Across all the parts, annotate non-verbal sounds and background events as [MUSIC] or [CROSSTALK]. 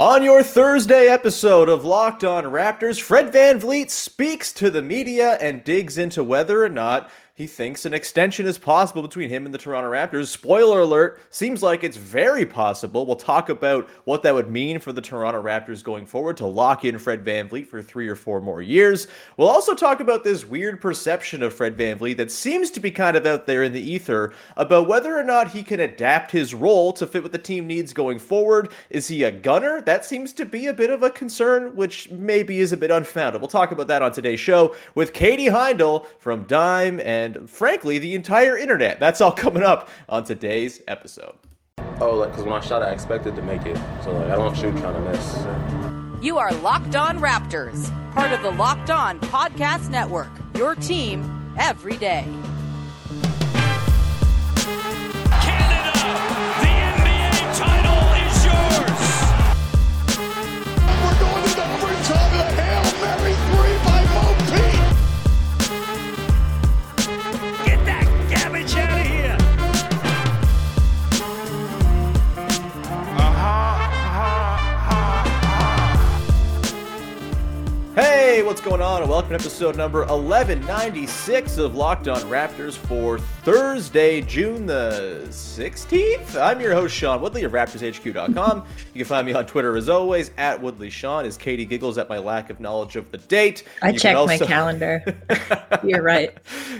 On your Thursday episode of Locked On Raptors, Fred Van VanVleet speaks to the media and digs into whether or not he thinks an extension is possible between him and the Toronto Raptors. Spoiler alert, seems like it's very possible. We'll talk about what that would mean for the Toronto Raptors going forward to lock in Fred VanVleet for three or four more years. We'll also talk about this weird perception of Fred VanVleet that seems to be kind of out there in the ether about whether or not he can adapt his role to fit what the team needs going forward. Is he a gunner? That seems to be a bit of a concern, which maybe is a bit unfounded. We'll talk about that on today's show with Katie Heindl from Dime and and frankly, the entire internet. That's all [LAUGHS] coming up on today's episode. Oh, like, because when I shot, I expected to make it. So, like, I don't shoot trying to miss. You are Locked On Raptors, part of the Locked On Podcast Network, your team every day. Going on? And welcome to episode number 1196 of Locked On Raptors for Thursday, June the 16th. I'm your host, Sean Woodley of RaptorsHQ.com. You can find me on Twitter as always at Woodley Sean. As Katie giggles at my lack of knowledge of the date. I checked also... my calendar. [LAUGHS] You're right.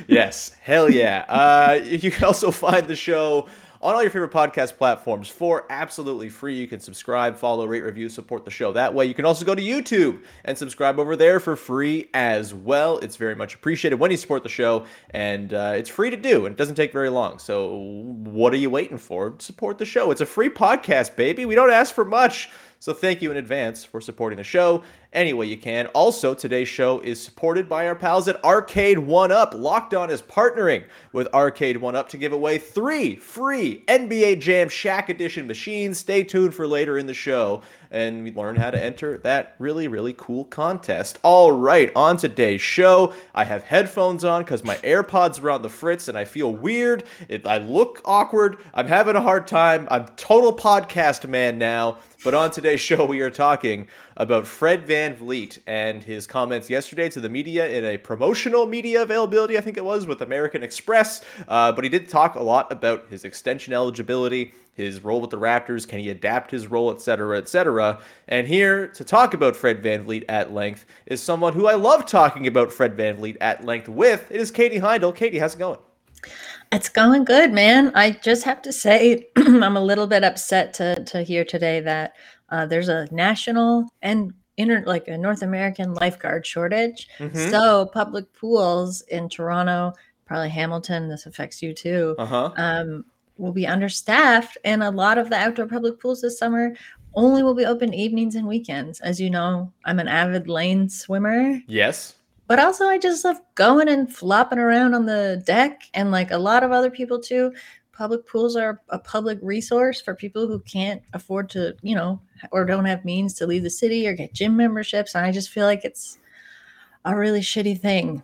yes, hell yeah. Uh, you can also find the show on all your favorite podcast platforms for absolutely free. You can subscribe, follow, rate, review, support the show that way. You can also go to YouTube and subscribe over there for free as well. It's very much appreciated when you support the show, and uh, it's free to do, and it doesn't take very long. So, what are you waiting for? Support the show. It's a free podcast, baby. We don't ask for much. So thank you in advance for supporting the show any way you can. Also, today's show is supported by our pals at Arcade1Up. Locked On is partnering with Arcade1Up to give away three free NBA Jam Shaq Edition machines. Stay tuned for later in the show and we learn how to enter that really, really cool contest. All right, on today's show, I have headphones on because my AirPods are on the fritz and I feel weird. It, I look awkward. I'm having a hard time. I'm total podcast man now. But on today's show, we are talking about Fred Van VanVleet and his comments yesterday to the media in a promotional media availability, I think it was, with American Express. Uh, but he did talk a lot about his extension eligibility, his role with the Raptors, can he adapt his role, etc., etc. And here to talk about Fred VanVleet at length is someone who I love talking about Fred VanVleet at length with. It is Katie Heindl. Katie, how's it going? It's going good, man. I just have to say, [CLEARS THROAT] I'm a little bit upset to to hear today that uh, there's a national and inter like a North American lifeguard shortage. Mm-hmm. So public pools in Toronto, probably Hamilton, this affects you too. Uh-huh. Um, will be understaffed, and a lot of the outdoor public pools this summer only will be open evenings and weekends. As you know, I'm an avid lane swimmer. Yes but also I just love going and flopping around on the deck and like a lot of other people too. Public pools are a public resource for people who can't afford to, you know, or don't have means to leave the city or get gym memberships. And I just feel like it's a really shitty thing.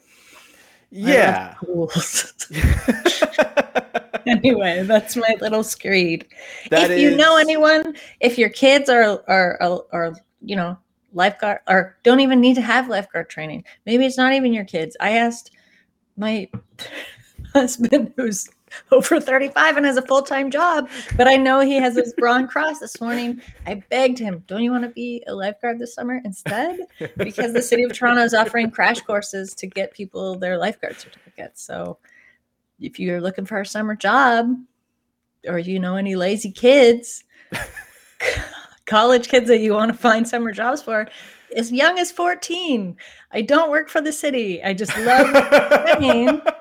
Yeah. [LAUGHS] [LAUGHS] [LAUGHS] Anyway, that's my little screed. That if is... you know anyone, if your kids are are are, are you know lifeguard or don't even need to have lifeguard training. Maybe it's not even your kids. I asked my [LAUGHS] husband who's over 35 and has a full-time job, but I know he has his Bronze [LAUGHS] Cross this morning. I begged him, don't you want to be a lifeguard this summer instead? Because the city of Toronto is offering crash courses to get people their lifeguard certificates. So if you're looking for a summer job or you know any lazy kids, [LAUGHS] college kids that you want to find summer jobs for as young as 14. I don't work for the city. I just love. [LAUGHS]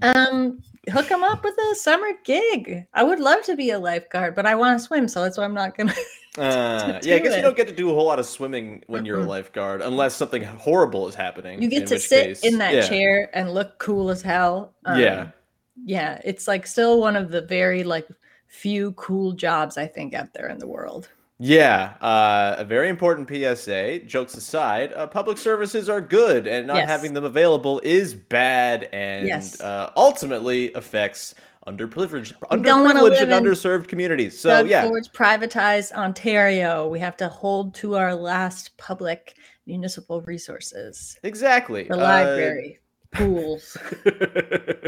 Um, hook him up with a summer gig. I would love to be a lifeguard, but I want to swim, so that's why I'm not gonna. [LAUGHS] Uh, yeah, I guess it. you don't get to do a whole lot of swimming when you're a lifeguard unless something horrible is happening. You get to sit case, in that yeah. chair and look cool as hell. Um, yeah. Yeah, it's like still one of the very like few cool jobs I think out there in the world. Yeah, uh, a very important PSA. Jokes aside, uh, public services are good, and not yes. having them available is bad, and yes. uh, ultimately affects underprivileged, underprivileged and underserved communities. So yeah, Ford's privatized Ontario. We have to hold to our last public municipal resources. Exactly. The library. Uh, pools, [LAUGHS]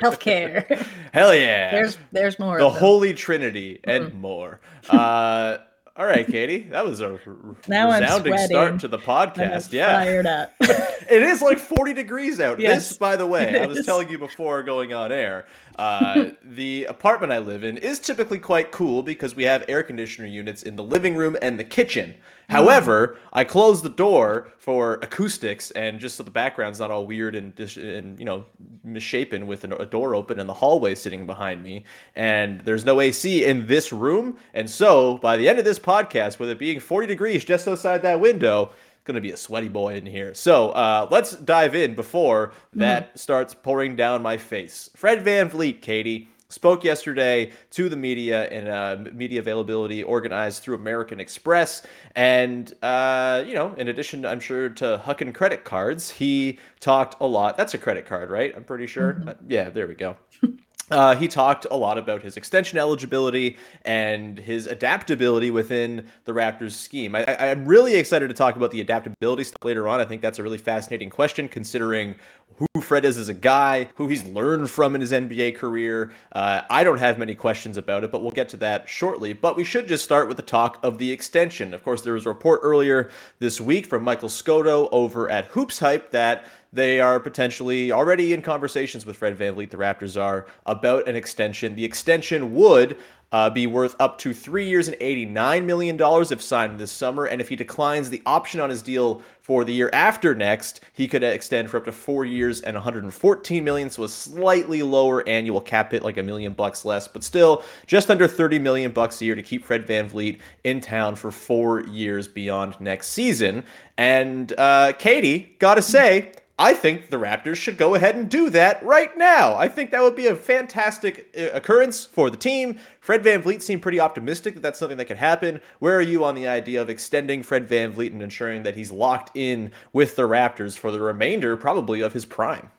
healthcare. Hell yeah! There's there's more. The Holy Trinity and mm-hmm. more. Uh, all right, Katie, that was a now resounding start to the podcast. yeah, fired up. [LAUGHS] it is like 40 degrees out. Yes, this, by the way, I was telling you before going on air. Uh, [LAUGHS] the apartment I live in is typically quite cool because we have air conditioner units in the living room and the kitchen. However, I closed the door for acoustics and just so the background's not all weird and, and you know misshapen with a door open and the hallway sitting behind me. And there's no AC in this room. And so by the end of this podcast, with it being 40 degrees just outside that window, it's going to be a sweaty boy in here. So uh, let's dive in before that mm. starts pouring down my face. Fred VanVleet, Katie, spoke yesterday to the media in a media availability organized through American Express. And, uh, you know, in addition, I'm sure, to hucking credit cards, he talked a lot. That's a credit card, right? I'm pretty sure. Mm-hmm. Uh, yeah, there we go. [LAUGHS] Uh, he talked a lot about his extension eligibility and his adaptability within the Raptors scheme. I, am really excited to talk about the adaptability stuff later on. I think that's a really fascinating question, considering who Fred is as a guy, who he's learned from in his NBA career. Uh, I don't have many questions about it, but we'll get to that shortly. But we should just start with the talk of the extension. Of course, there was a report earlier this week from Michael Scotto over at Hoops Hype that they are potentially already in conversations with Fred VanVleet, the Raptors are, about an extension. The extension would uh, be worth up to three years and $89 million if signed this summer. And if he declines the option on his deal for the year after next, he could extend for up to four years and 114 million. So a slightly lower annual cap hit, like a million bucks less, but still just under 30 million bucks a year to keep Fred Van VanVleet in town for four years beyond next season. And uh, Katie, gotta say, I think the Raptors should go ahead and do that right now. I think that would be a fantastic uh, occurrence for the team. Fred VanVleet seemed pretty optimistic that that's something that could happen. Where are you on the idea of extending Fred VanVleet and ensuring that he's locked in with the Raptors for the remainder, probably, of his prime?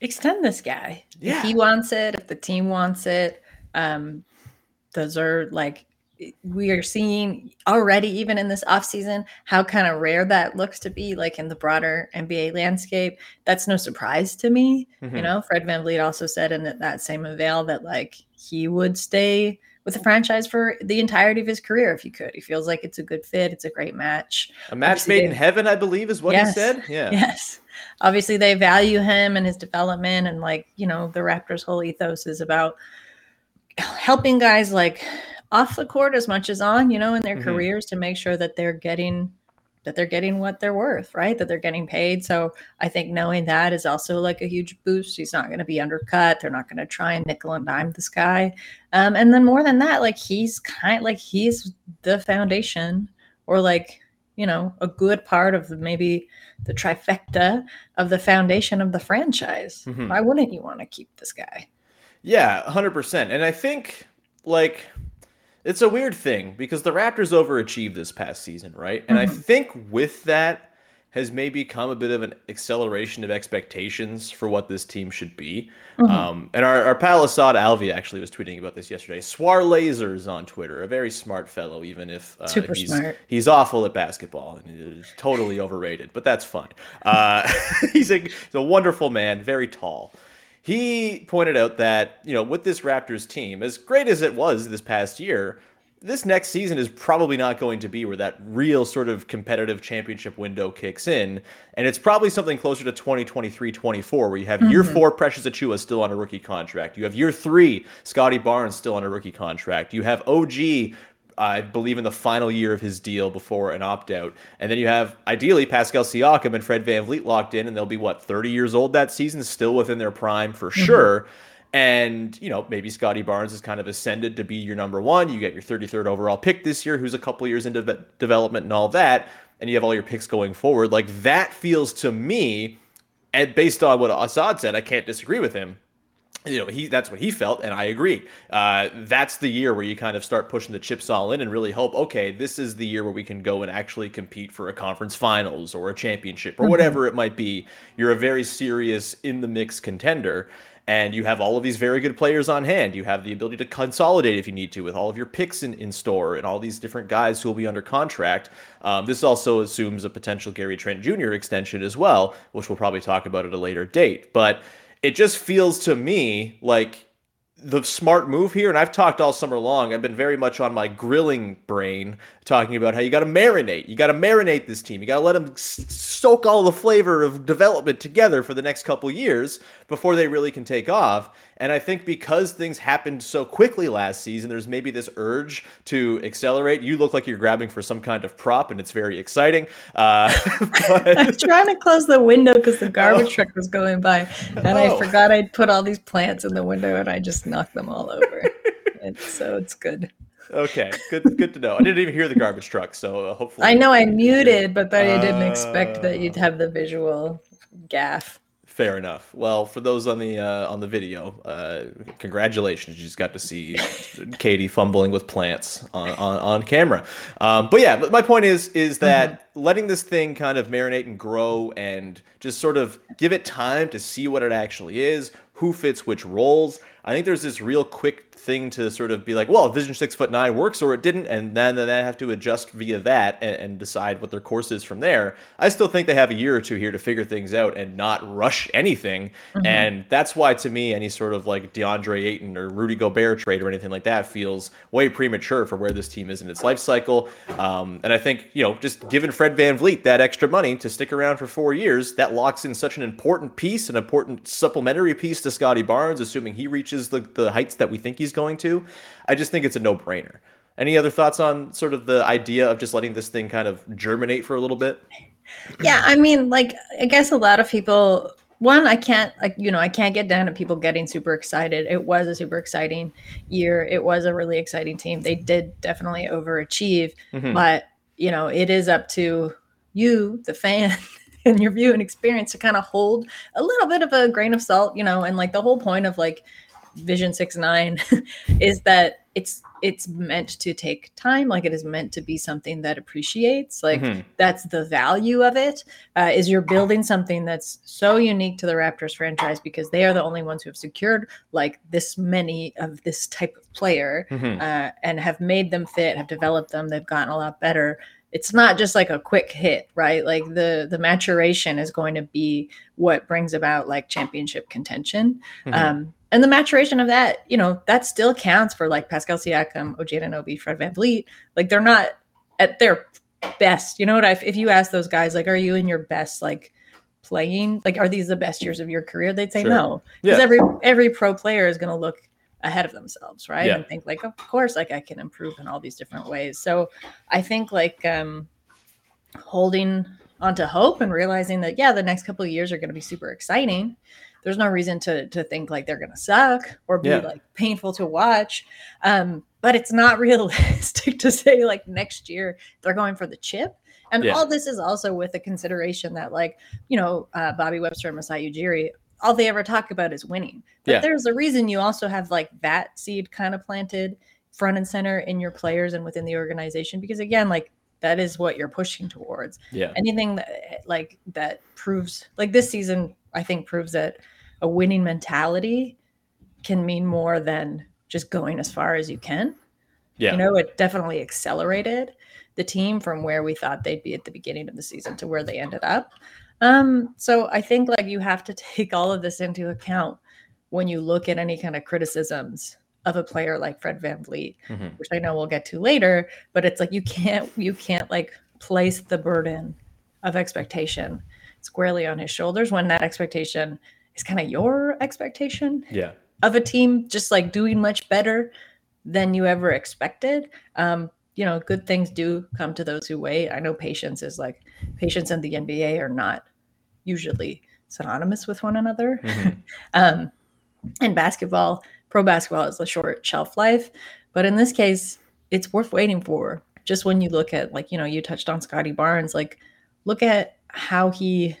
Extend this guy. Yeah. If he wants it, if the team wants it, um, those are like we are seeing already even in this offseason how kind of rare that looks to be like in the broader nba landscape. That's no surprise to me. Mm-hmm. you know fred vanvleet also said in that, that same avail that like he would stay with the franchise for the entirety of his career if he could. He feels like it's a good fit. It's a great match. A match Obviously, made in heaven i believe is what yes, he said? [LAUGHS] Yeah. Yes. Obviously, they value him and his development, and like you know, the Raptors' whole ethos is about helping guys like off the court as much as on, you know, in their mm-hmm. careers to make sure that they're getting that they're getting what they're worth, right? That they're getting paid. So I think knowing that is also like a huge boost. He's not going to be undercut. They're not going to try and nickel and dime this guy. Um, and then more than that, like he's kind like he's the foundation or like, you know, a good part of maybe the trifecta of the foundation of the franchise. Mm-hmm. Why wouldn't you want to keep this guy? Yeah, 100%. And I think like it's a weird thing because the Raptors overachieved this past season, right? And mm-hmm. I think with that has maybe come a bit of an acceleration of expectations for what this team should be. Mm-hmm. Um, and our, our pal Assad Alvi actually was tweeting about this yesterday. Swar Lasers on Twitter, a very smart fellow, even if uh, Super he's, smart. he's awful at basketball and is totally overrated, but that's fine. Uh, [LAUGHS] he's, a, he's a wonderful man, very tall. He pointed out that, you know, with this Raptors team, as great as it was this past year, this next season is probably not going to be where that real sort of competitive championship window kicks in. And it's probably something closer to 2023 24, where you have mm-hmm. year four, Precious Achiuwa still on a rookie contract. You have year three, Scottie Barnes still on a rookie contract. You have OG I believe, in the final year of his deal before an opt out. And then you have, ideally, Pascal Siakam and Fred VanVleet locked in, and they'll be, what, 30 years old that season, still within their prime for mm-hmm. sure. And, you know, maybe Scottie Barnes has kind of ascended to be your number one. You get your 33rd overall pick this year, who's a couple years into development and all that. And you have all your picks going forward. Like that feels to me, and based on what Assad said, I can't disagree with him you know he that's what he felt and i agree. Uh, that's the year where you kind of start pushing the chips all in and really hope okay this is the year where we can go and actually compete for a conference finals or a championship or mm-hmm. whatever it might be. You're a very serious in the mix contender and you have all of these very good players on hand. You have the ability to consolidate if you need to with all of your picks in, in store and all these different guys who will be under contract. Um, this also assumes a potential gary trent jr extension as well which we'll probably talk about at a later date. But it just feels to me like the smart move here, and I've talked all summer long. I've been very much on my grilling brain, talking about how you got to marinate. You got to marinate this team. You got to let them soak all the flavor of development together for the next couple years before they really can take off. And I think because things happened so quickly last season, there's maybe this urge to accelerate. You look like you're grabbing for some kind of prop, and it's very exciting. Uh, [LAUGHS] but... I'm [LAUGHS] trying to close the window because the garbage oh. truck was going by, and oh. I forgot I'd put all these plants in the window, and I just knocked them all over. [LAUGHS] and so it's good. Okay, good, good to know. I didn't even hear the garbage truck, so uh, hopefully. I know I muted, but then I didn't expect that you'd have the visual gaff. Fair enough. Well, for those on the uh, on the video, uh, congratulations! You just got to see Katie fumbling with plants on on, on camera. Um, but yeah, my point is is that mm-hmm. letting this thing kind of marinate and grow and just sort of give it time to see what it actually is, who fits which roles. I think there's this real quick thing to sort of be like, well, Vision Six Foot Nine works or it didn't, and then then they have to adjust via that and, and, decide what their course is from there. I still think they have a year or two here to figure things out and not rush anything. Mm-hmm. And that's why, to me, any sort of like DeAndre Ayton or Rudy Gobert trade or anything like that feels way premature for where this team is in its life cycle. Um, and I think you know, just giving Fred Van VanVleet that extra money to stick around for four years, that locks in such an important piece, an important supplementary piece to Scottie Barnes, assuming he reaches the, the heights that we think he's going to. I just think it's a no brainer. Any other thoughts on sort of the idea of just letting this thing kind of germinate for a little bit? Yeah, I mean, like, I guess a lot of people, one, I can't, like, you know, I can't get down to people getting super excited. It was a super exciting year. It was a really exciting team. They did definitely overachieve, mm-hmm. but, you know, it is up to you, the fan, [LAUGHS] and your view and experience to kind of hold a little bit of a grain of salt, you know, and like the whole point of like Vision Six Nine [LAUGHS] is that it's it's meant to take time like it is meant to be something that appreciates like mm-hmm. that's the value of it. Uh, is you're building something that's so unique to the raptors franchise because they are the only ones who have secured like this many of this type of player mm-hmm. uh, and have made them fit have developed them they've gotten a lot better it's not just like a quick hit right like the the maturation is going to be what brings about like championship contention mm-hmm. um and the maturation of that, you know, that still counts for like Pascal Siakam, Anunoby, Fred VanVleet. Like they're not at their best. You know what? I, if you ask those guys, like, are you in your best, like, playing? Like, are these the best years of your career? They'd say sure. no, because yeah. every every pro player is going to look ahead of themselves, right? Yeah. And think like, of course, like I can improve in all these different ways. So I think like um holding onto hope and realizing that yeah, the next couple of years are going to be super exciting there's no reason to to think like they're gonna suck or be yeah. like painful to watch. Um, but it's not [LAUGHS] realistic to say like next year they're going for the chip. And yeah. all this is also with the consideration that like, you know, uh, Bobby Webster and Masai Ujiri, all they ever talk about is winning. But yeah. there's a reason you also have like that seed kind of planted front and center in your players and within the organization because again, like that is what you're pushing towards. Yeah. Anything that like that proves like this season I think proves that a winning mentality can mean more than just going as far as you can. Yeah. You know, it definitely accelerated the team from where we thought they'd be at the beginning of the season to where they ended up. Um, so I think like you have to [LAUGHS] take all of this into account when you look at any kind of criticisms of a player like Fred VanVleet, mm-hmm. which I know we'll get to later, but it's like you can't you can't like place the burden of expectation squarely on his shoulders when that expectation is kind of your expectation yeah. of a team just like doing much better than you ever expected. Um you know good things do come to those who wait. I know patience is like patience in the nba are not usually synonymous with one another mm-hmm. [LAUGHS] um in basketball, pro basketball is a short shelf life. But in this case, it's worth waiting for. Just when you look at, like, you know, you touched on Scottie Barnes, like, look at how he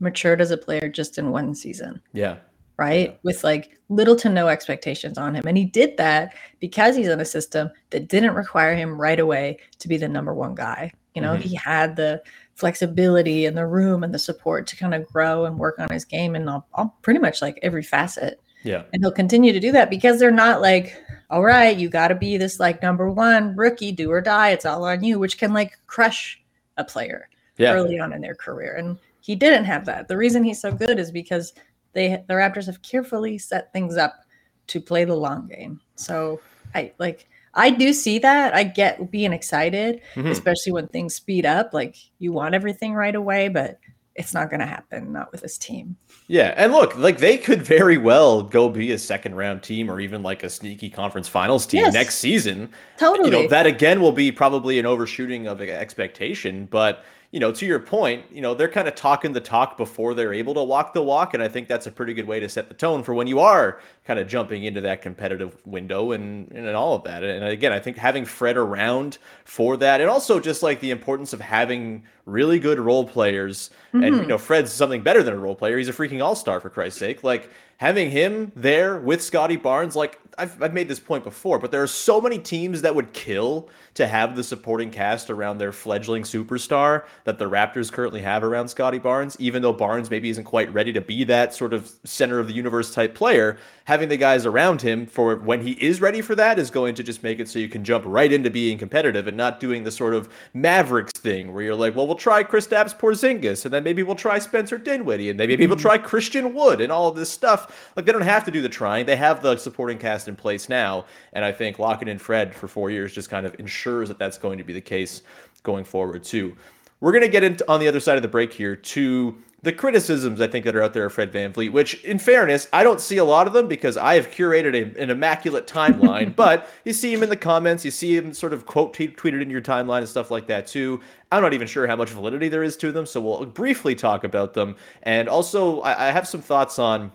matured as a player just in one season. Yeah. Right. Yeah. With like little to no expectations on him. And he did that because he's in a system that didn't require him right away to be the number one guy. You know, mm-hmm. he had the flexibility and the room and the support to kind of grow and work on his game and all, all pretty much like every facet. Yeah. And he'll continue to do that because they're not like, all right, you got to be this like number one rookie, do or die. It's all on you, which can like crush a player yeah. early on in their career. And he didn't have that. The reason he's so good is because they the Raptors have carefully set things up to play the long game. So I like I do see that. I get being excited, mm-hmm. especially when things speed up. Like you want everything right away, but it's not going to happen. Not with this team. Yeah, and look, like they could very well go be a second round team or even like a sneaky conference finals team yes, next season. Totally. You know that again will be probably an overshooting of expectation, but you know, to your point, you know, they're kind of talking the talk before they're able to walk the walk. And I think that's a pretty good way to set the tone for when you are kind of jumping into that competitive window and, and all of that. And again, I think having Fred around for that and also just like the importance of having really good role players. Mm-hmm. And, you know, Fred's something better than a role player. He's a freaking all star, for Christ's sake. Like, having him there with Scottie Barnes, like I've, I've made this point before, but there are so many teams that would kill to have the supporting cast around their fledgling superstar that the Raptors currently have around Scottie Barnes, even though Barnes maybe isn't quite ready to be that sort of center of the universe type player. Having the guys around him for when he is ready for that is going to just make it so you can jump right into being competitive and not doing the sort of Mavericks thing where you're like, well, we'll try Kristaps Porzingis and then maybe we'll try Spencer Dinwiddie and then maybe we'll mm-hmm. try Christian Wood and all of this stuff. Like they don't have to do the trying; they have the supporting cast in place now, and I think locking in Fred for four years just kind of ensures that that's going to be the case going forward too. We're going to get into on the other side of the break here to the criticisms I think that are out there of Fred Van VanVleet, which in fairness, I don't see a lot of them because I have curated a, an immaculate timeline, [LAUGHS] but you see him in the comments, you see him sort of quote tweeted in your timeline and stuff like that too. I'm not even sure how much validity there is to them, so we'll briefly talk about them. And also, I, I have some thoughts on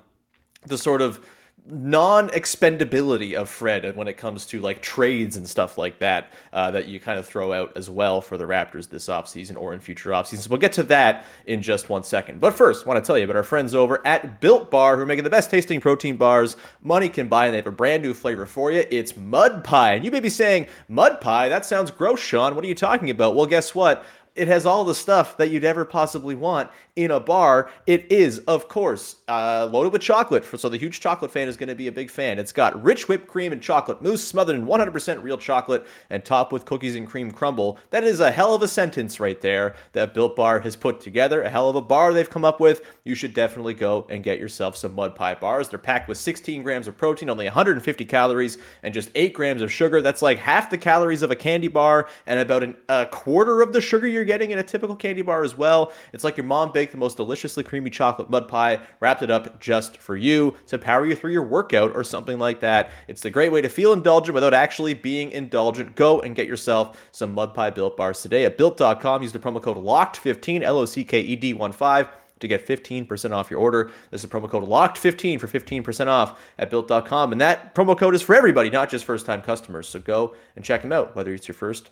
the sort of non-expendability of Fred when it comes to like trades and stuff like that uh, that you kind of throw out as well for the Raptors this offseason or in future off seasons. We'll get to that in just one second. But first, I want to tell you about our friends over at Built Bar who are making the best tasting protein bars money can buy and they have a brand new flavor for you. It's mud pie. And you may be saying, mud pie? That sounds gross, Sean. What are you talking about? Well, guess what? It has all the stuff that you'd ever possibly want in a bar. It is, of course, uh, loaded with chocolate. So the huge chocolate fan is going to be a big fan. It's got rich whipped cream and chocolate mousse smothered in 100% real chocolate and topped with cookies and cream crumble. That is a hell of a sentence right there that Built Bar has put together. A hell of a bar they've come up with. You should definitely go and get yourself some mud pie bars. They're packed with 16 grams of protein, only 150 calories, and just 8 grams of sugar. That's like half the calories of a candy bar and about an, a quarter of the sugar you're getting in a typical candy bar as well. It's like your mom baked the most deliciously creamy chocolate mud pie, wrapped it up just for you to power you through your workout or something like that. It's a great way to feel indulgent without actually being indulgent. Go and get yourself some mud pie built bars today at built.com. Use the promo code LOCKED15, L O C K E D 1 5 to get 15% off your order. This is promo code LOCKED15 for 15% off at built.com. And that promo code is for everybody, not just first time customers. So go and check them out, whether it's your first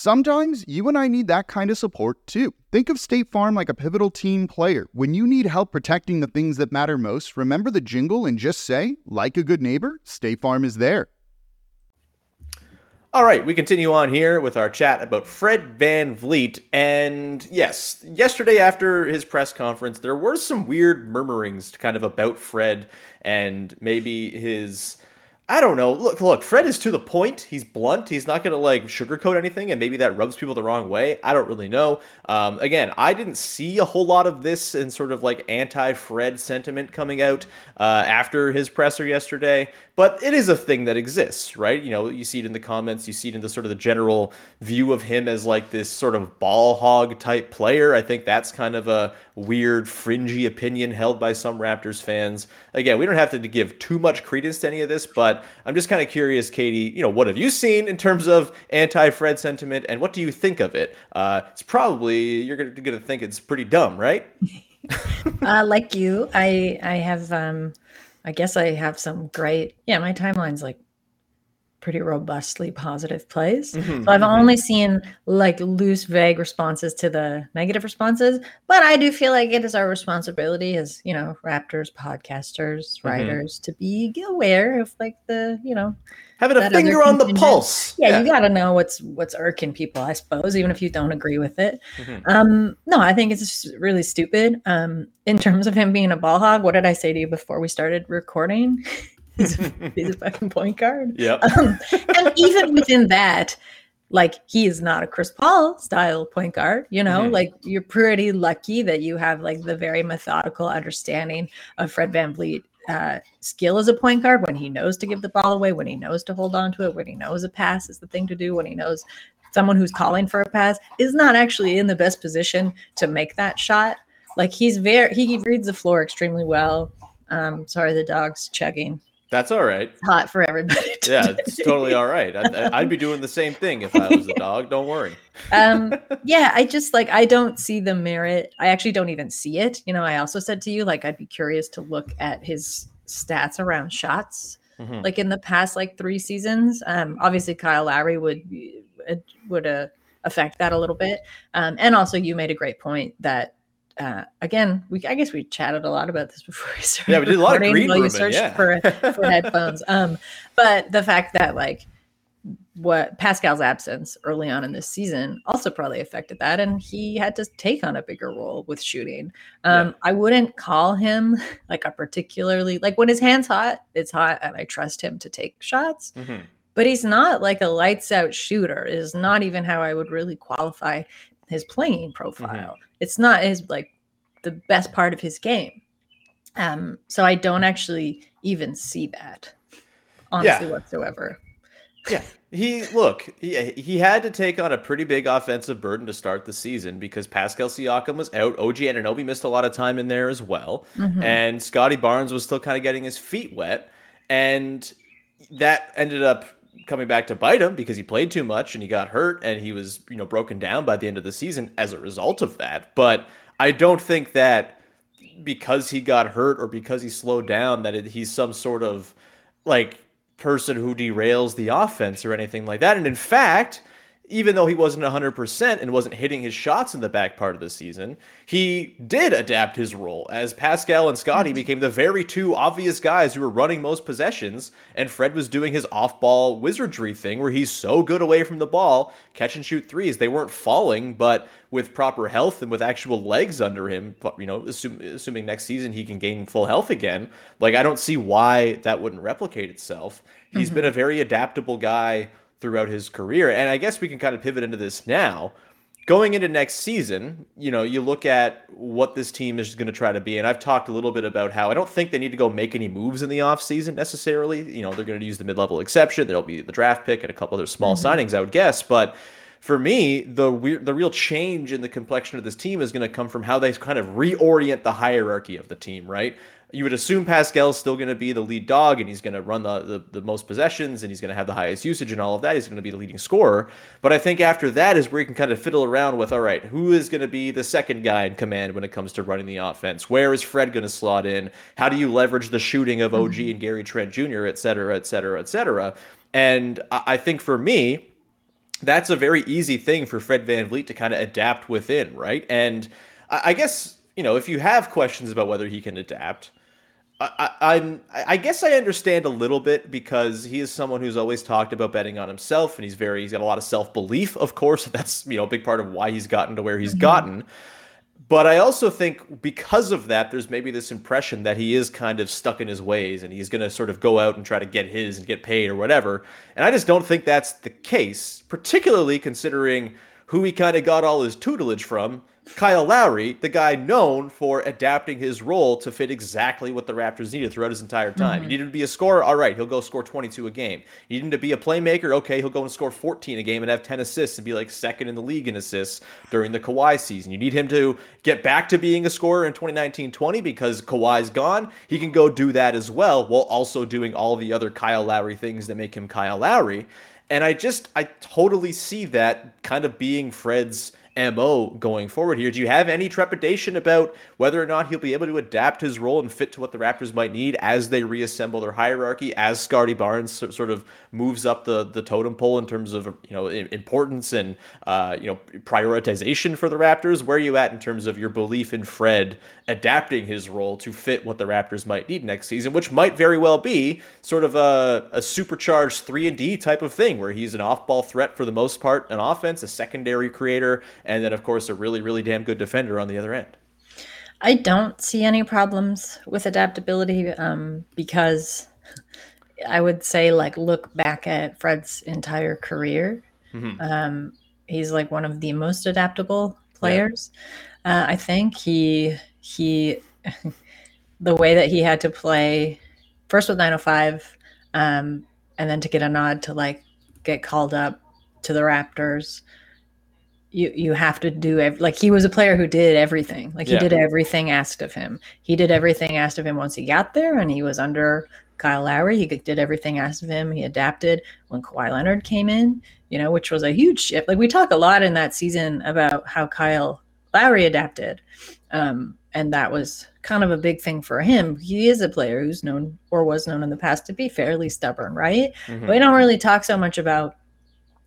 Sometimes you and I need that kind of support too. Think of State Farm like a pivotal team player. When you need help protecting the things that matter most, remember the jingle and just say, like a good neighbor, State Farm is there. All right, we continue on here with our chat about Fred VanVleet. And yes, yesterday after his press conference, there were some weird murmurings kind of about Fred and maybe his I don't know. Look, look, Fred is to the point. He's blunt. He's not going to like sugarcoat anything, and maybe that rubs people the wrong way. I don't really know. Um, again, I didn't see a whole lot of this and sort of like anti-Fred sentiment coming out uh, after his presser yesterday, but it is a thing that exists, right? You know, you see it in the comments, you see it in the sort of the general view of him as like this sort of ball hog type player. I think that's kind of a weird, fringy opinion held by some Raptors fans. Again, we don't have to give too much credence to any of this, but I'm just kind of curious, Katie. You know, what have you seen in terms of anti-Fred sentiment, and what do you think of it? Uh, it's probably you're going to think it's pretty dumb, right? [LAUGHS] uh, like you, I I have um, I guess I have some great. Yeah, my timeline's like pretty robustly positive plays. Mm-hmm, so I've mm-hmm. only seen like loose, vague responses to the negative responses, but I do feel like it is our responsibility as, you know, Raptors, podcasters, mm-hmm. writers mm-hmm. to be aware of like the, you know, having a finger on the pulse. Yeah, yeah, you got to know what's what's irking people, I suppose, even if you don't agree with it. Mm-hmm. Um, no, I think it's just really stupid. Um, in terms of him being a ball hog, what did I say to you before we started recording? He's, a, [LAUGHS] he's a fucking point guard. Yeah. Um, and even within that, like he is not a Chris Paul style point guard, you know, mm-hmm. like you're pretty lucky that you have like the very methodical understanding of Fred VanVleet uh, skill as a point guard when he knows to give the ball away, when he knows to hold on to it, when he knows a pass is the thing to do, when he knows someone who's calling for a pass is not actually in the best position to make that shot. Like he's very, he reads the floor extremely well. Um, sorry, the dog's chugging. That's all right. It's hot for everybody. Yeah, it's totally all right. I'd, I'd, be doing the same thing if I was a dog. Don't worry. um, [LAUGHS] yeah, I just like I don't see the merit. I actually don't even see it. You know, I also said to you like I'd be curious to look at his stats around shots. Mm-hmm. Like in the past like three seasons, um, obviously Kyle Lowry would uh, would uh, affect that a little bit. Um, and also, you made a great point that uh, again, we I guess we chatted a lot about this before we [LAUGHS] started. Yeah, we did a lot of green while you searched yeah. for [LAUGHS] for headphones. Um, but the fact that like what Pascal's absence early on in this season also probably affected that, and he had to take on a bigger role with shooting. Um, yeah. I wouldn't call him [LAUGHS] like a particularly like when his hands hot, it's hot, and I trust him to take shots. Mm-hmm. But he's not like a lights out shooter. Is not even how I would really qualify his playing profile. Mm-hmm. It's not his like the best part of his game. Um, so I don't actually even see that, honestly, yeah. whatsoever. Yeah, he look he he had to take on a pretty big offensive burden to start the season because Pascal Siakam was out. OG Anunoby missed a lot of time in there as well, mm-hmm. and Scottie Barnes was still kind of getting his feet wet, and that ended up coming back to bite him because he played too much and he got hurt and he was, you know, broken down by the end of the season as a result of that. But I don't think that because he got hurt or because he slowed down that it, he's some sort of like person who derails the offense or anything like that. And in fact, even though he wasn't 100% and wasn't hitting his shots in the back part of the season, he did adapt his role as Pascal and Scottie mm-hmm. became the very two obvious guys who were running most possessions. And Fred was doing his off ball wizardry thing where he's so good away from the ball, catch and shoot threes. They weren't falling, but with proper health and with actual legs under him, you know, assume, assuming next season he can gain full health again, like I don't see why that wouldn't replicate itself. He's mm-hmm. been a very adaptable guy throughout his career. And I guess we can kind of pivot into this now. Going into next season, you know, you look at what this team is going to try to be. And I've talked a little bit about how I don't think they need to go make any moves in the offseason necessarily. You know, they're going to use the mid level exception. There'll be the draft pick and a couple other small mm-hmm. signings, I would guess. But for me, the weird, the real change in the complexion of this team is going to come from how they kind of reorient the hierarchy of the team, right? You would assume Pascal's still going to be the lead dog and he's going to run the, the, the, most possessions and he's going to have the highest usage and all of that. He's going to be the leading scorer. But I think after that is where you can kind of fiddle around with all right, who is going to be the second guy in command when it comes to running the offense? Where is Fred going to slot in? How do you leverage the shooting of OG mm-hmm. and Gary Trent Jr., et cetera, et cetera, et cetera? And I think for me, that's a very easy thing for Fred VanVleet to kind of adapt within, right? And I guess, you know, if you have questions about whether he can adapt, I, am I guess I understand a little bit because he is someone who's always talked about betting on himself, and he's very he's got a lot of self belief. Of course, [LAUGHS] that's you know a big part of why he's gotten to where he's mm-hmm. gotten. But I also think because of that, there's maybe this impression that he is kind of stuck in his ways, and he's going to sort of go out and try to get his and get paid or whatever. And I just don't think that's the case, particularly considering who he kind of got all his tutelage from Kyle Lowry, the guy known for adapting his role to fit exactly what the Raptors needed throughout his entire time. Mm-hmm. He needed to be a scorer, all right, he'll go score 22 a game. He needed to be a playmaker, okay, he'll go and score 14 a game and have 10 assists and be like second in the league in assists during the Kawhi season. You need him to get back to being a scorer in 2019-20 because Kawhi's gone. He can go do that as well while also doing all the other Kyle Lowry things that make him Kyle Lowry. And I just I totally see that kind of being Fred's MO going forward here. Do you have any trepidation about whether or not he'll be able to adapt his role and fit to what the Raptors might need as they reassemble their hierarchy, as Scottie Barnes sort of moves up the, the totem pole in terms of you know importance and uh, you know prioritization for the Raptors? Where are you at in terms of your belief in Fred adapting his role to fit what the Raptors might need next season, which might very well be sort of a, a supercharged three and D type of thing, where he's an off-ball threat for the most part, an offense, a secondary creator, and then of course a really really damn good defender on the other end. I don't see any problems with adaptability um, because I would say, like, look back at Fred's entire career. Mm-hmm. Um, he's like one of the most adaptable players. Yeah. Uh, I think he he [LAUGHS] the way that he had to play first with 905 um, and then to get a nod to like get called up to the Raptors you you have to do ev- like he was a player who did everything. Like he yeah. did everything asked of him. He did everything asked of him once he got there and he was under Kyle Lowry. He did everything asked of him. He adapted when Kawhi Leonard came in you know which was a huge shift. Like we talk a lot in that season about how Kyle Lowry adapted um, and that was kind of a big thing for him. He is a player who's known or was known in the past to be fairly stubborn right? Mm-hmm. we don't really talk so much about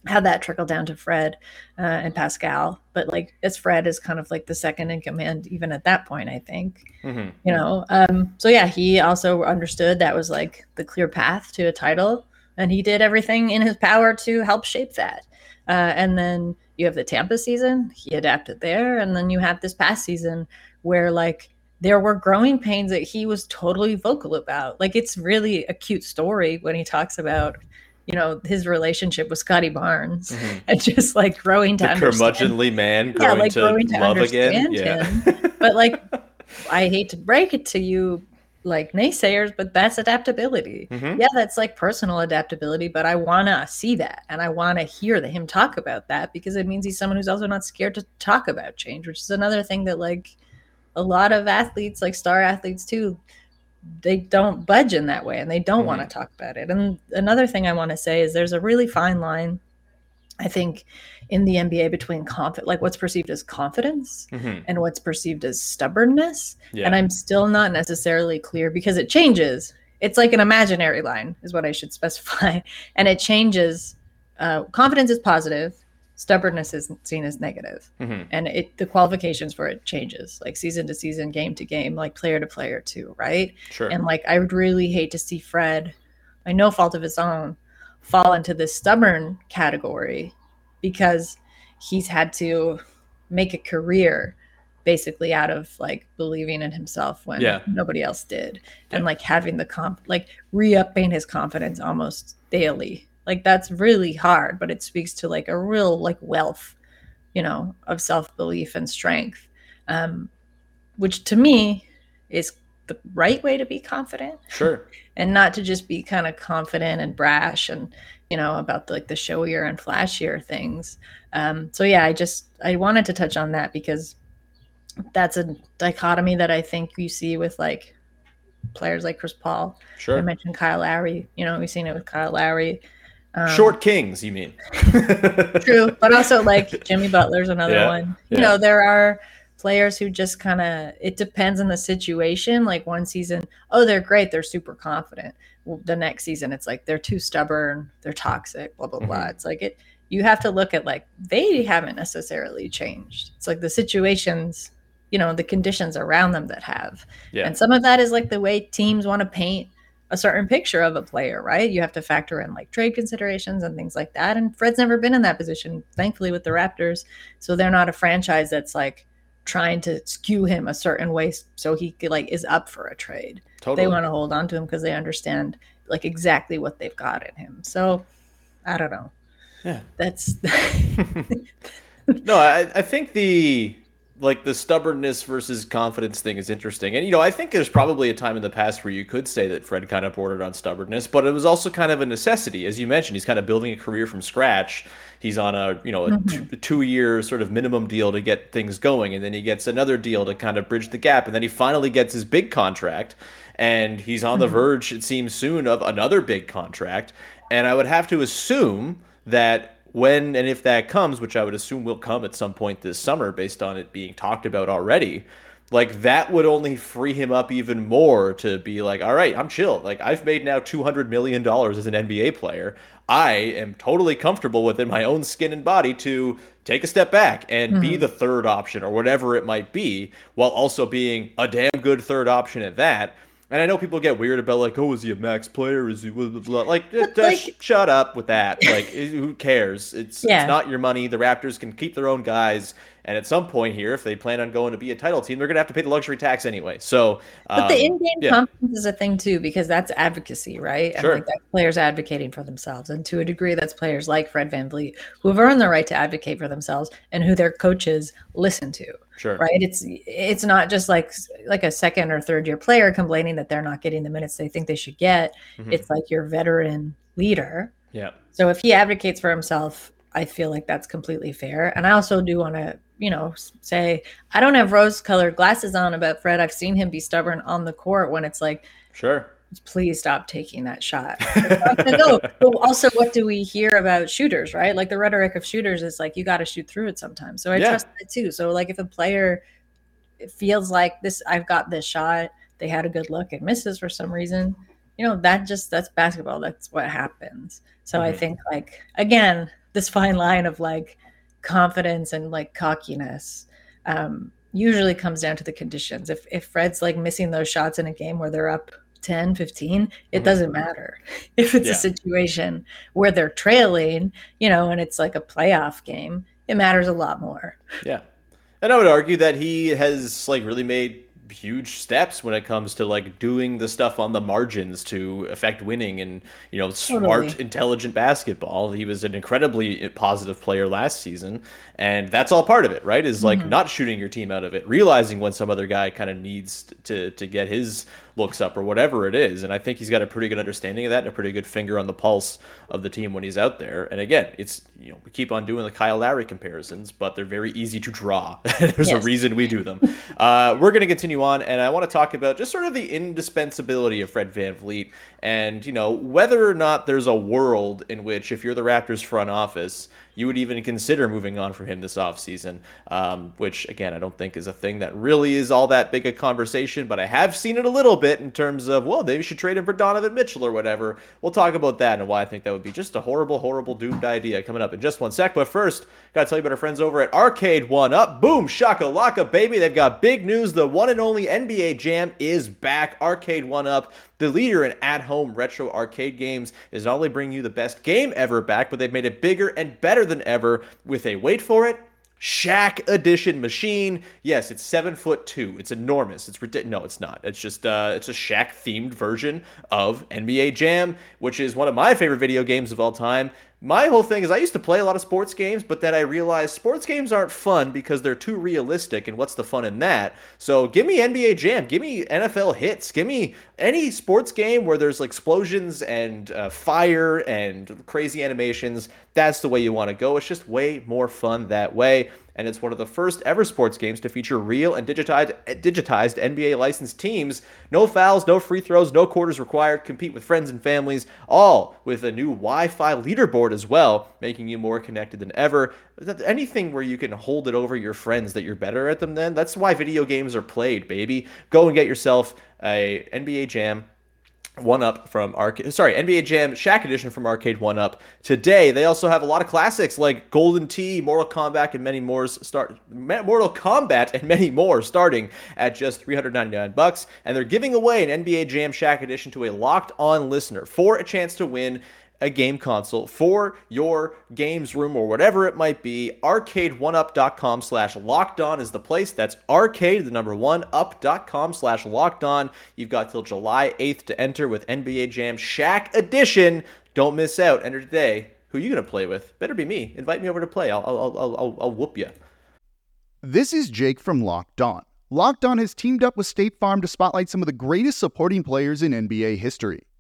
how that trickled down to Fred uh, and Pascal. But like, as Fred is kind of like the second in command, even at that point, I think. Mm-hmm. You know, um, so yeah, he also understood that was like the clear path to a title, and he did everything in his power to help shape that. Uh, and then you have the Tampa season, he adapted there, and then you have this past season where like there were growing pains that he was totally vocal about. Like it's really a cute story when he talks about you know his relationship with Scottie Barnes mm-hmm. [LAUGHS] and just like growing to the curmudgeonly man growing yeah, like to growing to love again. Yeah. Him. [LAUGHS] but like I hate to break it to you like naysayers, but that's adaptability. Mm-hmm. Yeah, that's like personal adaptability, but I want to see that and I want to hear the, him talk about that because it means he's someone who's also not scared to talk about change, which is another thing that like a lot of athletes, like star athletes too, they don't budge in that way and they don't mm-hmm. want to talk about it. And another thing I want to say is there's a really fine line, I think, in the NBA between confidence, like what's perceived as confidence mm-hmm. and what's perceived as stubbornness. Yeah. And I'm still not necessarily clear because it changes. It's like an imaginary line, is what I should specify. [LAUGHS] And it changes. Uh, confidence is positive, stubbornness isn't seen as negative. Mm-hmm. and it the qualifications for it changes like season to season game to game like player to player too right sure and like i would really hate to see fred by no fault of his own fall into this stubborn category because he's had to make a career basically out of like believing in himself when yeah. nobody else did yeah. and like having the comp like re-upping his confidence almost daily like that's really hard, but it speaks to like a real like wealth, you know, of self-belief and strength. Um, which to me is the right way to be confident. Sure. [LAUGHS] and not to just be kind of confident and brash and you know about the, like the showier and flashier things. Um, so yeah, I just I wanted to touch on that because that's a dichotomy that I think you see with like players like Chris Paul. Sure. I mentioned Kyle Lowry. You know, we've seen it with Kyle Lowry. Um, Short kings, you mean? [LAUGHS] true, but also like Jimmy Butler's another yeah, one. You yeah. know, there are players who just kind of it depends on the situation. Like one season, oh, they're great, they're super confident. Well, the next season, it's like they're too stubborn, they're toxic, blah blah mm-hmm. blah. It's like it. You have to look at like they haven't necessarily changed. It's like the situations you know the conditions around them that have. Yeah. And some of that is like the way teams want to paint a certain picture of a player, right? You have to factor in like trade considerations and things like that. And Fred's never been in that position, thankfully, with the Raptors. So they're not a franchise that's like trying to skew him a certain way so he like is up for a trade. Totally. They want to hold on to him because they understand like exactly what they've got in him. So I don't know. Yeah. That's [LAUGHS] no, I, I think the like the stubbornness versus confidence thing is interesting. And you know, I think there's probably a time in the past where you could say that Fred kind of bordered on stubbornness, but it was also kind of a necessity. As you mentioned, he's kind of building a career from scratch. He's on a, you know, a mm-hmm. two year sort of minimum deal to get things going and then he gets another deal to kind of bridge the gap and then he finally gets his big contract and he's on the mm-hmm. verge it seems soon of another big contract. And I would have to assume that when and if that comes, which I would assume will come at some point this summer based on it being talked about already, like that would only free him up even more to be like, all right, I'm chill. Like I've made now $200 million as an NBA player. I am totally comfortable within my own skin and body to take a step back and mm-hmm. be the third option or whatever it might be, while also being a damn good third option at that. And I know people get weird about like, oh, is he a max player? Is he blah, blah, blah. like, just, like shut up with that? Like, who cares? It's yeah. it's not your money. The Raptors can keep their own guys. And at some point here, if they plan on going to be a title team, they're going to have to pay the luxury tax anyway. So, um, but the um, in-game yeah. confidence is a thing too, because that's advocacy, right? Sure. And like that's players advocating for themselves, and to a degree, that's players like Fred Van VanVleet who have earned the right to advocate for themselves and who their coaches listen to. Sure. Right. It's it's not just like like a second or third year player complaining that they're not getting the minutes they think they should get. Mm-hmm. It's like your veteran leader. Yeah. So if he advocates for himself, I feel like that's completely fair. And I also do want to you know, say, I don't have rose colored glasses on about Fred. I've seen him be stubborn on the court when it's like, sure, please stop taking that shot. [LAUGHS] but also, what do we hear about shooters, right? Like the rhetoric of shooters is like, you got to shoot through it sometimes. So I yeah. trust that too. So, like, if a player feels like this, I've got this shot, they had a good look and misses for some reason, you know, that just, that's basketball. That's what happens. So mm-hmm. I think, like, again, this fine line of like, confidence and like cockiness um, usually comes down to the conditions. If if Fred's like missing those shots in a game where they're up 10, 15, it mm-hmm. doesn't matter. [LAUGHS] If it's yeah. a situation where they're trailing, you know, and it's like a playoff game, it matters a lot more. Yeah. And I would argue that he has like really made huge steps when it comes to like doing the stuff on the margins to affect winning and you know smart totally. intelligent basketball he was an incredibly positive player last season and that's all part of it right is like mm-hmm. not shooting your team out of it realizing when some other guy kind of needs to to get his looks up or whatever it is. And I think he's got a pretty good understanding of that and a pretty good finger on the pulse of the team when he's out there. And again, it's you know we keep on doing the Kyle Lowry comparisons, but they're very easy to draw. [LAUGHS] There's yes. a reason we do them. Uh, we're going to continue on, and I want to talk about just sort of the indispensability of Fred Van VanVleet, and you know whether or not there's a world in which if you're the Raptors front office you would even consider moving on from him this offseason, um, which, again, I don't think is a thing that really is all that big a conversation, but I have seen it a little bit in terms of, well, you should trade him for Donovan Mitchell or whatever. We'll talk about that and why I think that would be just a horrible, horrible, doomed idea coming up in just one sec. But first, got to tell you about our friends over at Arcade1Up. Boom, shaka laka, baby. They've got big news. The one and only NBA Jam is back. Arcade1Up the leader in at home retro arcade games is not only bringing you the best game ever back, but they've made it bigger and better than ever with a wait for it. Shaq edition machine. Yes, it's seven foot two. It's enormous. It's ridiculous. No, it's not. It's just uh, it's a Shaq themed version of NBA Jam, which is one of my favorite video games of all time my whole thing is I used to play a lot of sports games, but then I realized sports games aren't fun because they're too realistic. And what's the fun in that? So give me NBA Jam, give me NFL hits, give me any sports game where there's explosions and uh, fire and crazy animations. That's the way you want to go. It's just way more fun that way and it's one of the first ever sports games to feature real and digitized, digitized NBA licensed teams. No fouls, no free throws, no quarters required. Compete with friends and families, all with a new Wi Fi leaderboard as well, making you more connected than ever. Anything where you can hold it over your friends that you're better at them, then that's why video games are played, baby. Go and get yourself a NBA Jam one Up from Arcade. Sorry, NBA Jam Shaq Edition from Arcade1Up. Today they also have a lot of classics like Golden Tee, Mortal Kombat, and many more. Start Mortal Kombat and many more starting at just 399 bucks, and they're giving away an NBA Jam Shaq Edition to a locked on listener for a chance to win a game console for your games room or whatever it might be. Arcade1up.com slash locked on is the place. That's arcade, the number one, up.com slash locked on. You've got till July 8th to enter with NBA Jam Shaq Edition. Don't miss out. Enter today. Who are you going to play with? Better be me. Invite me over to play. I'll, I'll, I'll, I'll, I'll whoop you. This is Jake from Locked On. Locked On has teamed up with State Farm to spotlight some of the greatest supporting players in NBA history.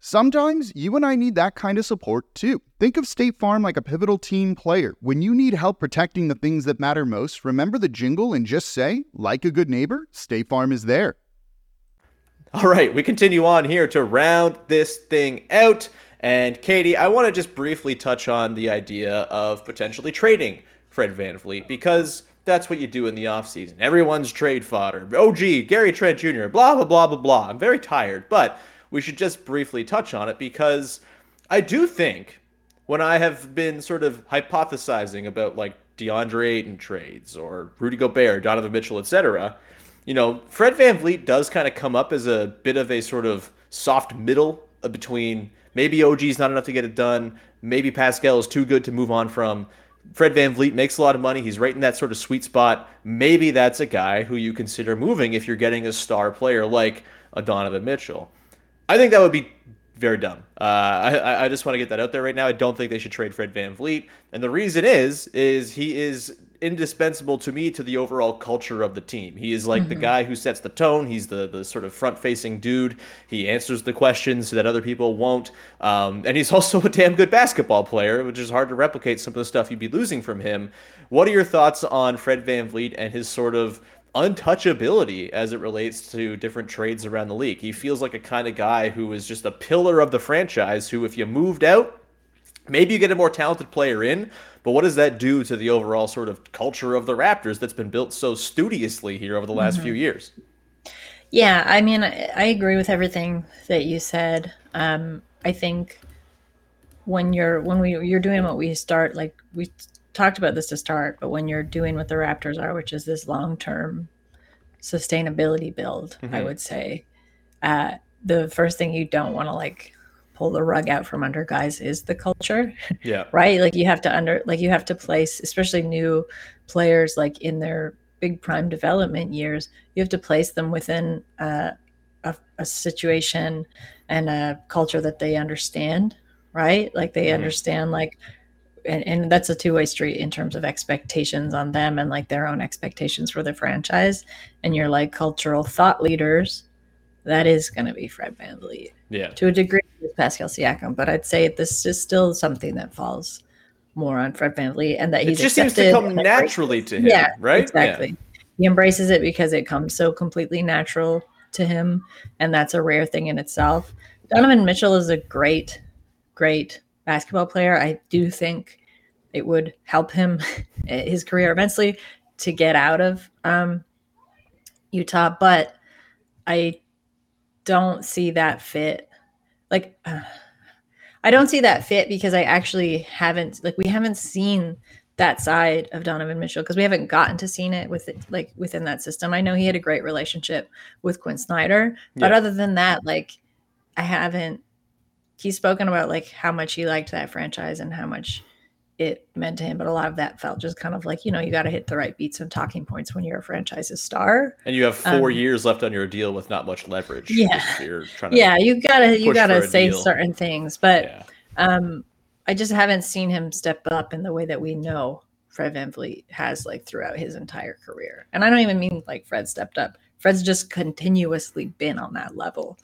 Sometimes you and I need that kind of support too. Think of State Farm like a pivotal team player. When you need help protecting the things that matter most, remember the jingle and just say, like a good neighbor, State Farm is there. All right, we continue on here to round this thing out. And Katie, I want to just briefly touch on the idea of potentially trading Fred VanVleet because that's what you do in the offseason. Everyone's trade fodder. Oh, gee, Gary Trent Jr., blah, blah, blah, blah, blah. I'm very tired, but we should just briefly touch on it because I do think when I have been sort of hypothesizing about like DeAndre Ayton trades or Rudy Gobert, Donovan Mitchell, etc., you know, Fred VanVleet does kind of come up as a bit of a sort of soft middle uh, between maybe OG's not enough to get it done, maybe Pascal is too good to move on from. Fred VanVleet makes a lot of money. He's right in that sort of sweet spot. Maybe that's a guy who you consider moving if you're getting a star player like a Donovan Mitchell. I think that would be very dumb. Uh, I, I just want to get that out there right now. I don't think they should trade Fred Van VanVleet. And the reason is, is he is indispensable to me to the overall culture of the team. He is like mm-hmm. the guy who sets the tone. He's the the sort of front facing dude. He answers the questions that other people won't. Um, and he's [LAUGHS] also a damn good basketball player, which is hard to replicate some of the stuff you'd be losing from him. What are your thoughts on Fred Van VanVleet and his sort of untouchability as it relates to different trades around the league. He feels like a kind of guy who is just a pillar of the franchise who, if you moved out, maybe you get a more talented player in, but what does that do to the overall sort of culture of the Raptors that's been built so studiously here over the last mm-hmm. few years? Yeah, I mean, I, I, agree with everything that you said. Um, I think when you're when we you're doing what we start like we talked about this to start, but when you're doing what the Raptors are, which is this long term sustainability build, mm-hmm. I would say, uh, the first thing you don't want to like pull the rug out from under guys is the culture. [LAUGHS] Yeah. right. Like you have to under, like you have to place, especially new players, like in their big prime development years, you have to place them within uh, a, a situation and a culture that they understand. Right. Like they mm-hmm. understand, like, and, and that's a two-way street in terms of expectations on them and like their own expectations for the franchise. And you're like cultural thought leaders that is going to be fred VanVleet. yeah. To a degree with pascal siakam but i'd say this is still something that falls more on fred Van VanVleet and that he just seems to come naturally to him yeah right? Exactly. Yeah. he embraces it because it comes so completely natural to him and that's a rare thing in itself. Donovan mitchell is a great great basketball player. I do think it would help him [LAUGHS] his career immensely to get out of um, Utah, but I don't see that fit. Like, uh, I don't see that fit because I actually haven't like we haven't seen that side of Donovan Mitchell because we haven't gotten to seen it with it, like within that system. I know he had a great relationship with Quinn Snyder, but yeah. other than that, like I haven't he's spoken about like how much he liked that franchise and how much it meant to him, but a lot of that felt just kind of like, you know, you got to hit the right beats and talking points when you're a franchise's star. And you have four um, years left on your deal with not much leverage. Yeah. You're trying yeah, you gotta you gotta say deal. certain things. But yeah. um I just haven't seen him step up in the way that we know Fred VanVleet has like throughout his entire career. And I don't even mean like Fred stepped up. Fred's just continuously been on that level.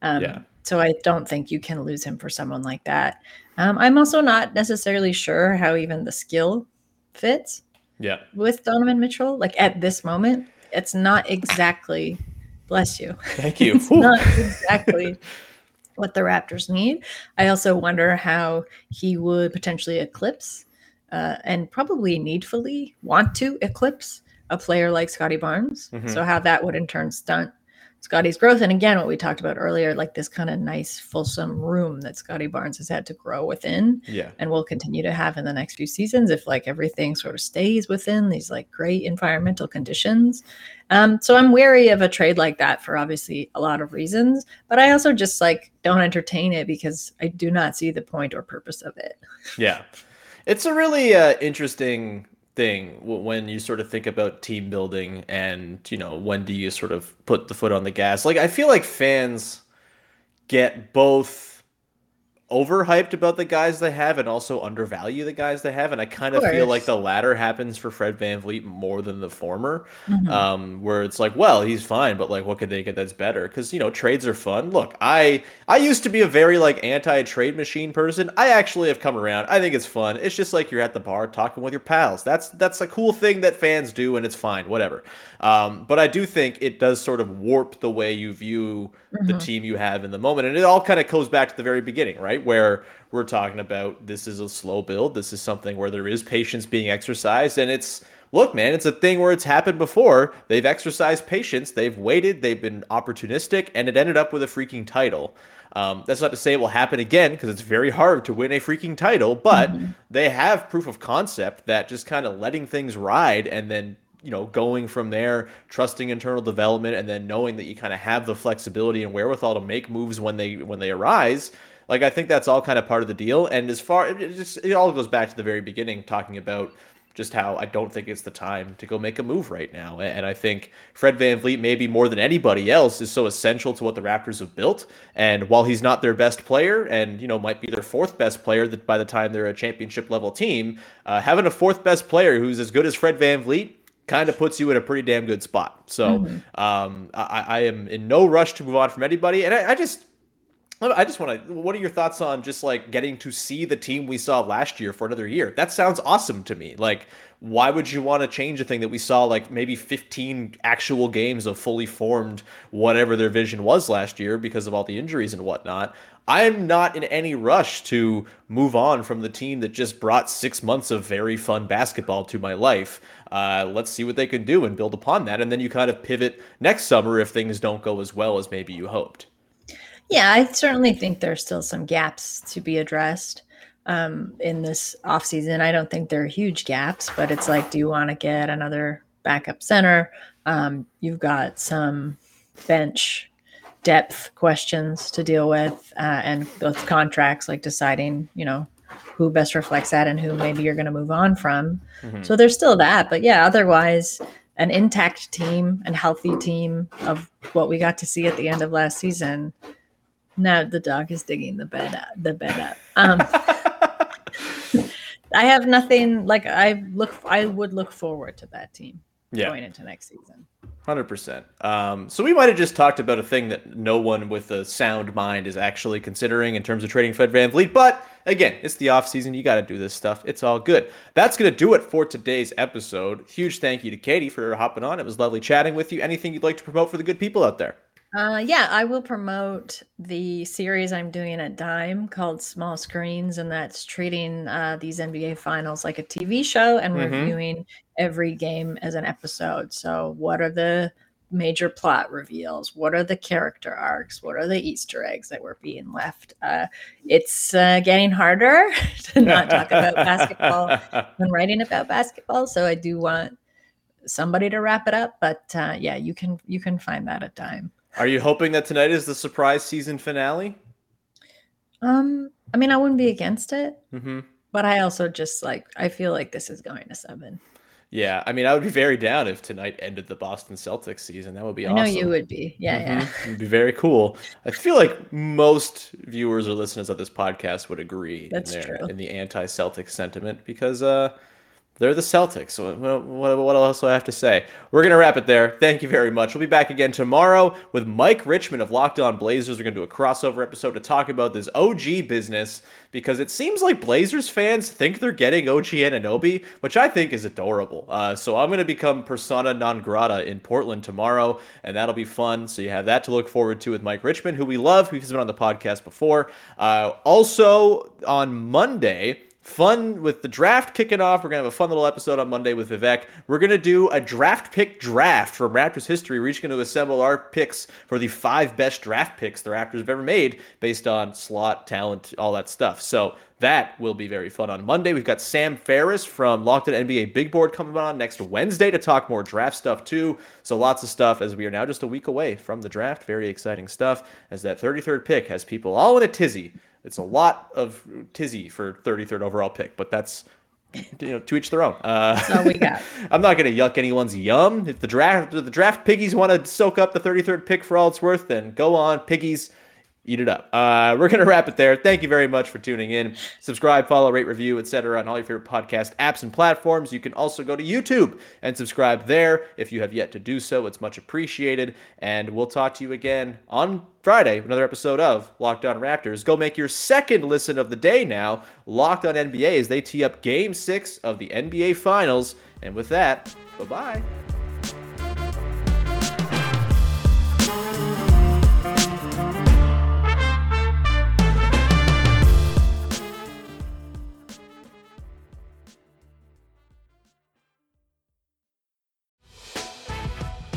Um, yeah. So I don't think you can lose him for someone like that. Um, I'm also not necessarily sure how even the skill fits. Yeah. With Donovan Mitchell, like at this moment, it's not exactly. Bless you. Thank you. [LAUGHS] it's not exactly what the Raptors need. I also wonder how he would potentially eclipse uh, and probably needfully want to eclipse a player like Scottie Barnes. Mm-hmm. So how that would in turn stunt Scottie's growth. And again, what we talked about earlier, like this kind of nice, fulsome room that Scottie Barnes has had to grow within. Yeah. And will continue to have in the next few seasons if like everything sort of stays within these like great environmental conditions. Um, so I'm wary of a trade like that for obviously a lot of reasons, but I also just like don't entertain it because I do not see the point or purpose of it. Yeah. It's a really uh, interesting thing when you sort of think about team building and you know when do you sort of put the foot on the gas? Like i feel like fans get both overhyped about the guys they have and also undervalue the guys they have. And I kind of, of feel like the latter happens for Fred VanVleet more than the former, mm-hmm. um, where it's like, well, he's fine, but like, what could they get that's better? Because, you know, trades are fun. Look, I, I used to be a very like anti trade machine person. I actually have come around. I think it's fun. It's just like you're at the bar talking with your pals. That's, that's a cool thing that fans do and it's fine, whatever. Um, but I do think it does sort of warp the way you view mm-hmm. the team you have in the moment. And it all kind of goes back to the very beginning, right? Where we're talking about this is a slow build. This is something where there is patience being exercised. And it's, look, man, it's a thing where it's happened before. They've exercised patience, they've waited, they've been opportunistic, and it ended up with a freaking title. Um, that's not to say it will happen again because it's very hard to win a freaking title, but mm-hmm. they have proof of concept that just kind of letting things ride and then you know, going from there, trusting internal development, and then knowing that you kind of have the flexibility and wherewithal to make moves when they when they arise. Like I think that's all kind of part of the deal. And as far it just it all goes back to the very beginning, talking about just how I don't think it's the time to go make a move right now. And I think Fred VanVleet, maybe more than anybody else, is so essential to what the Raptors have built. And while he's not their best player and, you know, might be their fourth best player that by the time they're a championship level team, uh, having a fourth best player who's as good as Fred VanVleet kind of puts you in a pretty damn good spot. So mm-hmm. um, I, I, am in no rush to move on from anybody, and I, I just. I just want to. What are your thoughts on just like getting to see the team we saw last year for another year? That sounds awesome to me. Like, why would you want to change a thing that we saw like maybe 15 actual games of fully formed whatever their vision was last year because of all the injuries and whatnot? I'm not in any rush to move on from the team that just brought six months of very fun basketball to my life. Uh, let's see what they can do and build upon that. And then you kind of pivot next summer if things don't go as well as maybe you hoped. Yeah, I certainly think there's still some gaps to be addressed um, in this offseason. I don't think they're huge gaps, but it's like, do you want to get another backup center? Um, you've got some bench depth questions to deal with uh, and those contracts like deciding you know who best reflects that and who maybe you're going to move on from. Mm-hmm. so there's still that but yeah otherwise an intact team and healthy team of what we got to see at the end of last season. Now the dog is digging the bed up, the bed up. Um, [LAUGHS] i have nothing like i look i would look forward to that team yeah. going into next season Hundred um, percent. So we might have just talked about a thing that no one with a sound mind is actually considering in terms of trading Fred Van VanVleet. But again, it's the off season. You got to do this stuff. It's all good. That's gonna do it for today's episode. Huge thank you to Katie for hopping on. It was lovely chatting with you. Anything you'd like to promote for the good people out there? Uh, yeah, I will promote the series I'm doing at Dime called Small Screens, and that's treating uh, these NBA finals like a TV show and mm-hmm. reviewing every game as an episode. So, what are the major plot reveals? What are the character arcs? What are the Easter eggs that were being left? Uh, it's uh, getting harder [LAUGHS] to not talk about basketball [LAUGHS] when writing about basketball. So, I do want somebody to wrap it up, but uh, yeah, you can you can find that at Dime. Are you hoping that tonight is the surprise season finale? Um, I mean, I wouldn't be against it. Mm-hmm. But I also just like I feel like this is going to seven. Yeah, I mean, I would be very down if tonight ended the Boston Celtics season. That would be I awesome. know you would be. Yeah, mm-hmm. yeah. It'd be very cool. I feel like most viewers or listeners of this podcast would agree That's in, their, true. in the anti-Celtic sentiment because uh, they're the Celtics. What, what, what, else do I have to say? We're going to wrap it there. Thank you very much. We'll be back again tomorrow with Mike Richman of Locked On Blazers. We're going to do a crossover episode to talk about this OG business because it seems like Blazers fans think they're getting OG Anunoby, which I think is adorable. Uh, so I'm going to become persona non grata in Portland tomorrow, and that'll be fun. So you have that to look forward to with Mike Richman, who we love, who's been on the podcast before. Uh, also on Monday, fun with the draft kicking off. We're gonna have a fun little episode on Monday with Vivek. We're gonna do a draft pick draft from Raptors history. We're each gonna assemble our picks for the five best draft picks the Raptors have ever made based on slot, talent, all that stuff. So that will be very fun on Monday. We've got Sam Ferris from Locked On NBA Big Board coming on next Wednesday to talk more draft stuff too. So lots of stuff as we are now just a week away from the draft. Very exciting stuff as that 33rd pick has people all in a tizzy it's a lot of tizzy for 33rd overall pick, but that's you know to each their own. Uh, all we got. [LAUGHS] I'm not going to yuck anyone's yum. If the draft the draft piggies want to soak up the 33rd pick for all it's worth, then go on, piggies eat it up. Uh, we're going to wrap it there. Thank you very much for tuning in. Subscribe, follow, rate, review, etc. on all your favorite podcast apps and platforms. You can also go to YouTube and subscribe there if you have yet to do so. It's much appreciated. And we'll talk to you again on Friday, another episode of Locked On Raptors. Go make your second listen of the day now, Locked On NBA, as they tee up game six of the NBA Finals. And with that, bye bye.